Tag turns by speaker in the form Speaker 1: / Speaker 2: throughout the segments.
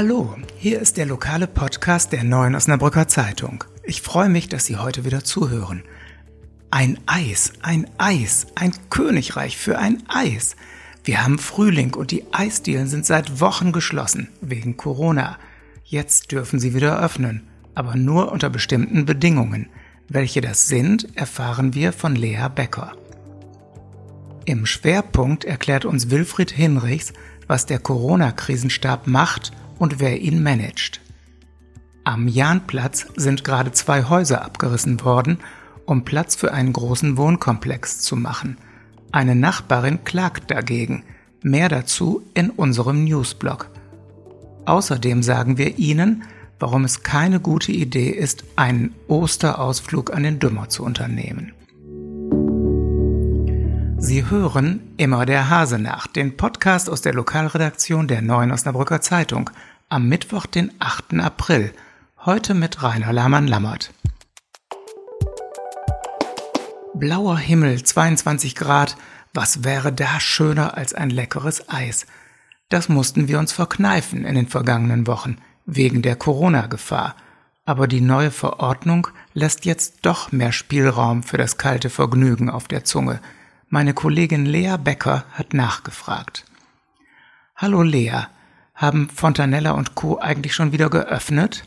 Speaker 1: Hallo, hier ist der lokale Podcast der Neuen Osnabrücker Zeitung. Ich freue mich, dass Sie heute wieder zuhören. Ein Eis, ein Eis, ein Königreich für ein Eis. Wir haben Frühling und die Eisdielen sind seit Wochen geschlossen, wegen Corona. Jetzt dürfen sie wieder öffnen, aber nur unter bestimmten Bedingungen. Welche das sind, erfahren wir von Lea Becker. Im Schwerpunkt erklärt uns Wilfried Hinrichs, was der Corona-Krisenstab macht und wer ihn managt. Am Jahnplatz sind gerade zwei Häuser abgerissen worden, um Platz für einen großen Wohnkomplex zu machen. Eine Nachbarin klagt dagegen. Mehr dazu in unserem Newsblog. Außerdem sagen wir Ihnen, warum es keine gute Idee ist, einen Osterausflug an den Dümmer zu unternehmen. Sie hören immer der Hase nach, den Podcast aus der Lokalredaktion der Neuen Osnabrücker Zeitung am Mittwoch, den 8. April. Heute mit Rainer Lahmann-Lammert. Blauer Himmel, 22 Grad, was wäre da schöner als ein leckeres Eis? Das mussten wir uns verkneifen in den vergangenen Wochen, wegen der Corona-Gefahr. Aber die neue Verordnung lässt jetzt doch mehr Spielraum für das kalte Vergnügen auf der Zunge. Meine Kollegin Lea Becker hat nachgefragt. Hallo Lea, haben Fontanella und Co. eigentlich schon wieder geöffnet?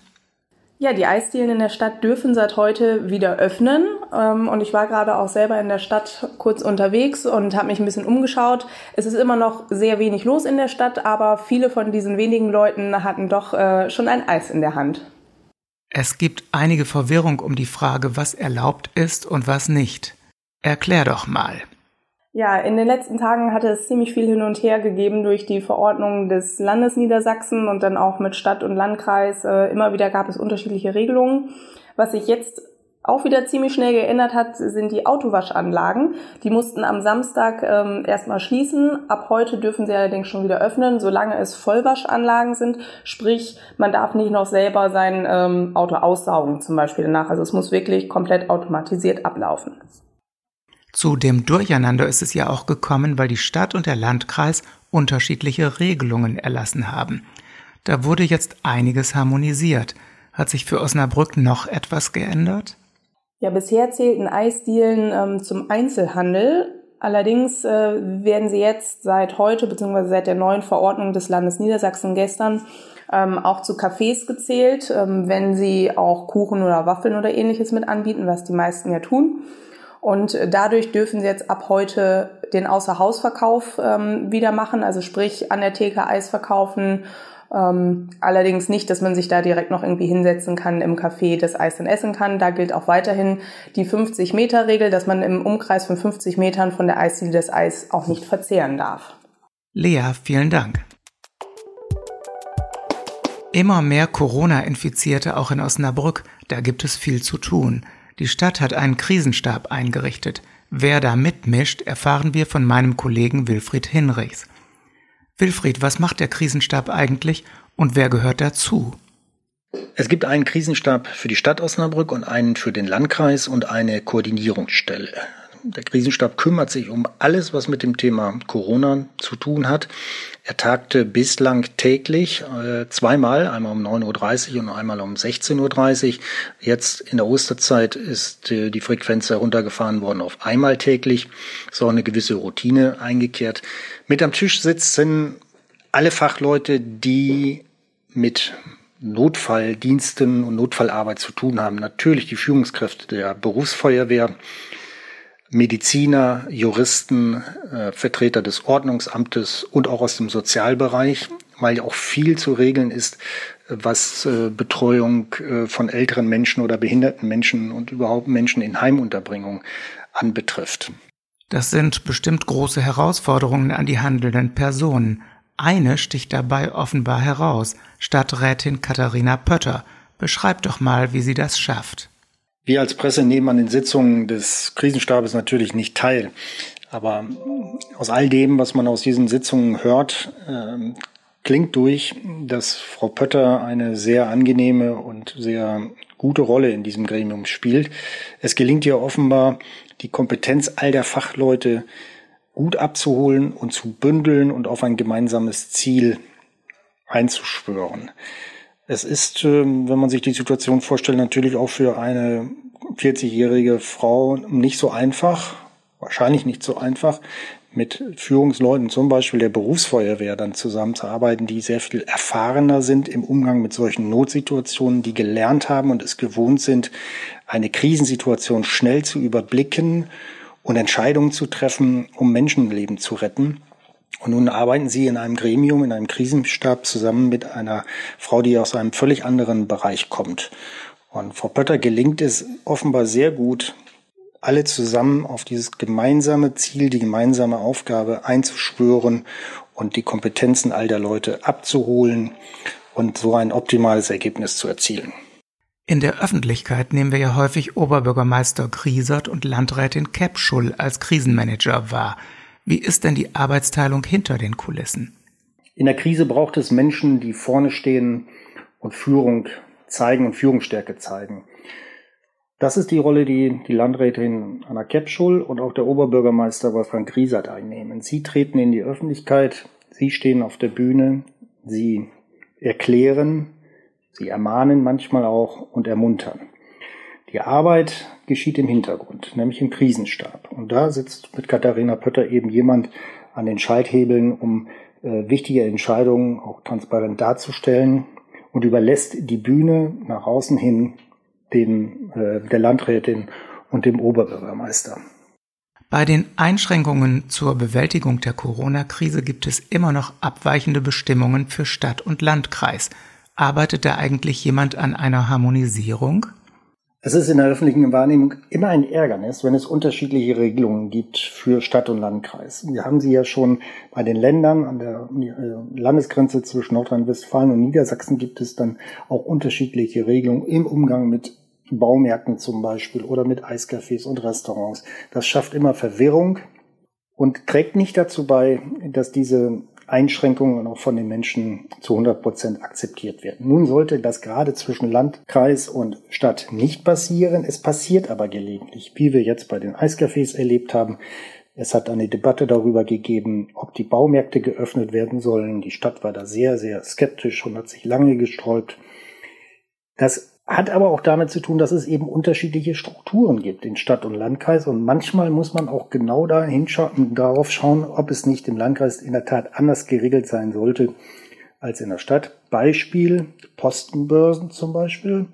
Speaker 2: Ja, die Eisdielen in der Stadt dürfen seit heute wieder öffnen. Ähm, und ich war gerade auch selber in der Stadt kurz unterwegs und habe mich ein bisschen umgeschaut. Es ist immer noch sehr wenig los in der Stadt, aber viele von diesen wenigen Leuten hatten doch äh, schon ein Eis in der Hand.
Speaker 1: Es gibt einige Verwirrung um die Frage, was erlaubt ist und was nicht. Erklär doch mal.
Speaker 2: Ja, in den letzten Tagen hatte es ziemlich viel hin und her gegeben durch die Verordnung des Landes Niedersachsen und dann auch mit Stadt und Landkreis. Äh, immer wieder gab es unterschiedliche Regelungen. Was sich jetzt auch wieder ziemlich schnell geändert hat, sind die Autowaschanlagen. Die mussten am Samstag ähm, erstmal schließen. Ab heute dürfen sie allerdings schon wieder öffnen, solange es Vollwaschanlagen sind. Sprich, man darf nicht noch selber sein ähm, Auto aussaugen zum Beispiel danach. Also es muss wirklich komplett automatisiert ablaufen.
Speaker 1: Zu dem Durcheinander ist es ja auch gekommen, weil die Stadt und der Landkreis unterschiedliche Regelungen erlassen haben. Da wurde jetzt einiges harmonisiert. Hat sich für Osnabrück noch etwas geändert?
Speaker 2: Ja, bisher zählten Eisdielen ähm, zum Einzelhandel. Allerdings äh, werden sie jetzt seit heute bzw. seit der neuen Verordnung des Landes Niedersachsen gestern ähm, auch zu Cafés gezählt, ähm, wenn sie auch Kuchen oder Waffeln oder ähnliches mit anbieten, was die meisten ja tun. Und dadurch dürfen sie jetzt ab heute den Außerhausverkauf ähm, wieder machen, also sprich an der Theke Eis verkaufen. Ähm, allerdings nicht, dass man sich da direkt noch irgendwie hinsetzen kann im Café, das Eis dann essen kann. Da gilt auch weiterhin die 50-Meter-Regel, dass man im Umkreis von 50 Metern von der Eisdiele das Eis auch nicht verzehren darf.
Speaker 1: Lea, vielen Dank. Immer mehr Corona-Infizierte auch in Osnabrück, da gibt es viel zu tun. Die Stadt hat einen Krisenstab eingerichtet. Wer da mitmischt, erfahren wir von meinem Kollegen Wilfried Hinrichs. Wilfried, was macht der Krisenstab eigentlich und wer gehört dazu?
Speaker 3: Es gibt einen Krisenstab für die Stadt Osnabrück und einen für den Landkreis und eine Koordinierungsstelle. Der Krisenstab kümmert sich um alles, was mit dem Thema Corona zu tun hat. Er tagte bislang täglich äh, zweimal, einmal um 9.30 Uhr und einmal um 16.30 Uhr. Jetzt in der Osterzeit ist äh, die Frequenz heruntergefahren worden auf einmal täglich. Ist auch eine gewisse Routine eingekehrt. Mit am Tisch sitzen alle Fachleute, die mit Notfalldiensten und Notfallarbeit zu tun haben. Natürlich die Führungskräfte der Berufsfeuerwehr, Mediziner, Juristen, äh, Vertreter des Ordnungsamtes und auch aus dem Sozialbereich, weil ja auch viel zu regeln ist, was äh, Betreuung äh, von älteren Menschen oder behinderten Menschen und überhaupt Menschen in Heimunterbringung anbetrifft.
Speaker 1: Das sind bestimmt große Herausforderungen an die handelnden Personen. Eine sticht dabei offenbar heraus, Stadträtin Katharina Pötter. Beschreibt doch mal, wie sie das schafft.
Speaker 3: Wir als Presse nehmen an den Sitzungen des Krisenstabes natürlich nicht teil. Aber aus all dem, was man aus diesen Sitzungen hört, äh, klingt durch, dass Frau Pötter eine sehr angenehme und sehr gute Rolle in diesem Gremium spielt. Es gelingt ihr offenbar, die Kompetenz all der Fachleute gut abzuholen und zu bündeln und auf ein gemeinsames Ziel einzuschwören. Es ist, ähm, wenn man sich die Situation vorstellt, natürlich auch für eine 40-jährige Frau nicht so einfach, wahrscheinlich nicht so einfach, mit Führungsleuten zum Beispiel der Berufsfeuerwehr dann zusammenzuarbeiten, die sehr viel erfahrener sind im Umgang mit solchen Notsituationen, die gelernt haben und es gewohnt sind, eine Krisensituation schnell zu überblicken und Entscheidungen zu treffen, um Menschenleben zu retten. Und nun arbeiten Sie in einem Gremium, in einem Krisenstab zusammen mit einer Frau, die aus einem völlig anderen Bereich kommt. Und Frau Pötter gelingt es offenbar sehr gut, alle zusammen auf dieses gemeinsame Ziel, die gemeinsame Aufgabe einzuschwören und die Kompetenzen all der Leute abzuholen und so ein optimales Ergebnis zu erzielen.
Speaker 1: In der Öffentlichkeit nehmen wir ja häufig Oberbürgermeister Griesert und Landrätin Kepschul als Krisenmanager wahr. Wie ist denn die Arbeitsteilung hinter den Kulissen?
Speaker 3: In der Krise braucht es Menschen, die vorne stehen und Führung zeigen und Führungsstärke zeigen. Das ist die Rolle, die die Landrätin Anna Kepschul und auch der Oberbürgermeister Wolfgang Griesert einnehmen. Sie treten in die Öffentlichkeit, sie stehen auf der Bühne, sie erklären, sie ermahnen manchmal auch und ermuntern. Die Arbeit geschieht im Hintergrund, nämlich im Krisenstab. Und da sitzt mit Katharina Pötter eben jemand an den Schalthebeln, um äh, wichtige Entscheidungen auch transparent darzustellen und überlässt die Bühne nach außen hin den, äh, der Landrätin und dem Oberbürgermeister.
Speaker 1: Bei den Einschränkungen zur Bewältigung der Corona-Krise gibt es immer noch abweichende Bestimmungen für Stadt und Landkreis. Arbeitet da eigentlich jemand an einer Harmonisierung?
Speaker 3: Es ist in der öffentlichen Wahrnehmung immer ein Ärgernis, wenn es unterschiedliche Regelungen gibt für Stadt und Landkreis. Wir haben sie ja schon bei den Ländern an der äh, Landesgrenze zwischen Nordrhein-Westfalen und Niedersachsen gibt es dann auch unterschiedliche Regelungen im Umgang mit Baumärkten zum Beispiel oder mit Eiscafés und Restaurants. Das schafft immer Verwirrung und trägt nicht dazu bei, dass diese Einschränkungen auch von den Menschen zu 100 Prozent akzeptiert werden. Nun sollte das gerade zwischen Landkreis und Stadt nicht passieren. Es passiert aber gelegentlich, wie wir jetzt bei den Eiscafés erlebt haben. Es hat eine Debatte darüber gegeben, ob die Baumärkte geöffnet werden sollen. Die Stadt war da sehr, sehr skeptisch und hat sich lange gesträubt. Das hat aber auch damit zu tun, dass es eben unterschiedliche Strukturen gibt in Stadt und Landkreis. Und manchmal muss man auch genau da hinschauen, darauf schauen, ob es nicht im Landkreis in der Tat anders geregelt sein sollte als in der Stadt. Beispiel Postenbörsen zum Beispiel.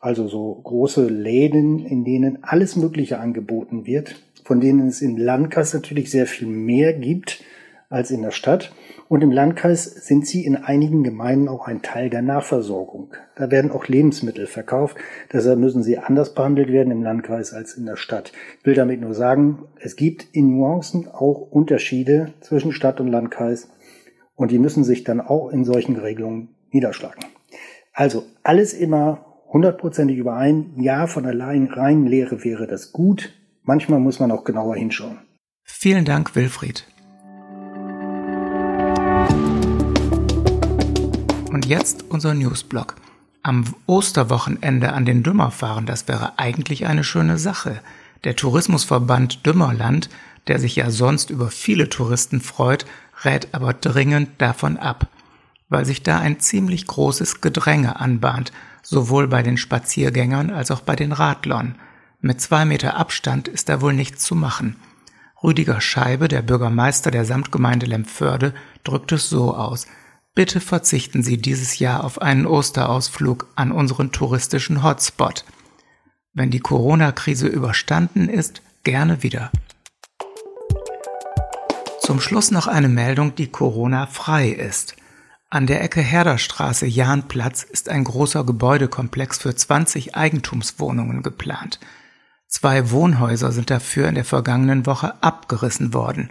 Speaker 3: Also so große Läden, in denen alles Mögliche angeboten wird, von denen es im Landkreis natürlich sehr viel mehr gibt als in der Stadt. Und im Landkreis sind sie in einigen Gemeinden auch ein Teil der Nachversorgung. Da werden auch Lebensmittel verkauft. Deshalb müssen sie anders behandelt werden im Landkreis als in der Stadt. Ich will damit nur sagen, es gibt in Nuancen auch Unterschiede zwischen Stadt und Landkreis. Und die müssen sich dann auch in solchen Regelungen niederschlagen. Also alles immer hundertprozentig überein. Ja, von allein rein Lehre wäre das gut. Manchmal muss man auch genauer hinschauen.
Speaker 1: Vielen Dank, Wilfried. Jetzt unser Newsblog. Am Osterwochenende an den Dümmer fahren, das wäre eigentlich eine schöne Sache. Der Tourismusverband Dümmerland, der sich ja sonst über viele Touristen freut, rät aber dringend davon ab, weil sich da ein ziemlich großes Gedränge anbahnt, sowohl bei den Spaziergängern als auch bei den Radlern. Mit zwei Meter Abstand ist da wohl nichts zu machen. Rüdiger Scheibe, der Bürgermeister der Samtgemeinde Lemförde, drückt es so aus – Bitte verzichten Sie dieses Jahr auf einen Osterausflug an unseren touristischen Hotspot. Wenn die Corona-Krise überstanden ist, gerne wieder. Zum Schluss noch eine Meldung, die Corona-frei ist. An der Ecke Herderstraße Jahnplatz ist ein großer Gebäudekomplex für 20 Eigentumswohnungen geplant. Zwei Wohnhäuser sind dafür in der vergangenen Woche abgerissen worden.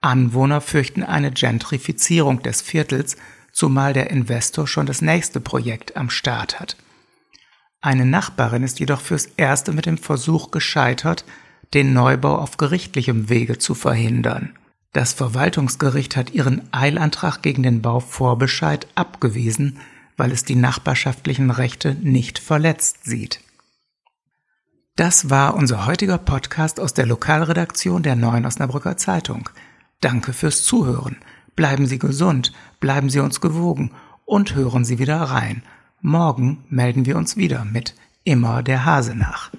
Speaker 1: Anwohner fürchten eine Gentrifizierung des Viertels zumal der Investor schon das nächste Projekt am Start hat. Eine Nachbarin ist jedoch fürs erste mit dem Versuch gescheitert, den Neubau auf gerichtlichem Wege zu verhindern. Das Verwaltungsgericht hat ihren Eilantrag gegen den Bauvorbescheid abgewiesen, weil es die nachbarschaftlichen Rechte nicht verletzt sieht. Das war unser heutiger Podcast aus der Lokalredaktion der Neuen Osnabrücker Zeitung. Danke fürs Zuhören. Bleiben Sie gesund, bleiben Sie uns gewogen und hören Sie wieder rein. Morgen melden wir uns wieder mit Immer der Hase nach.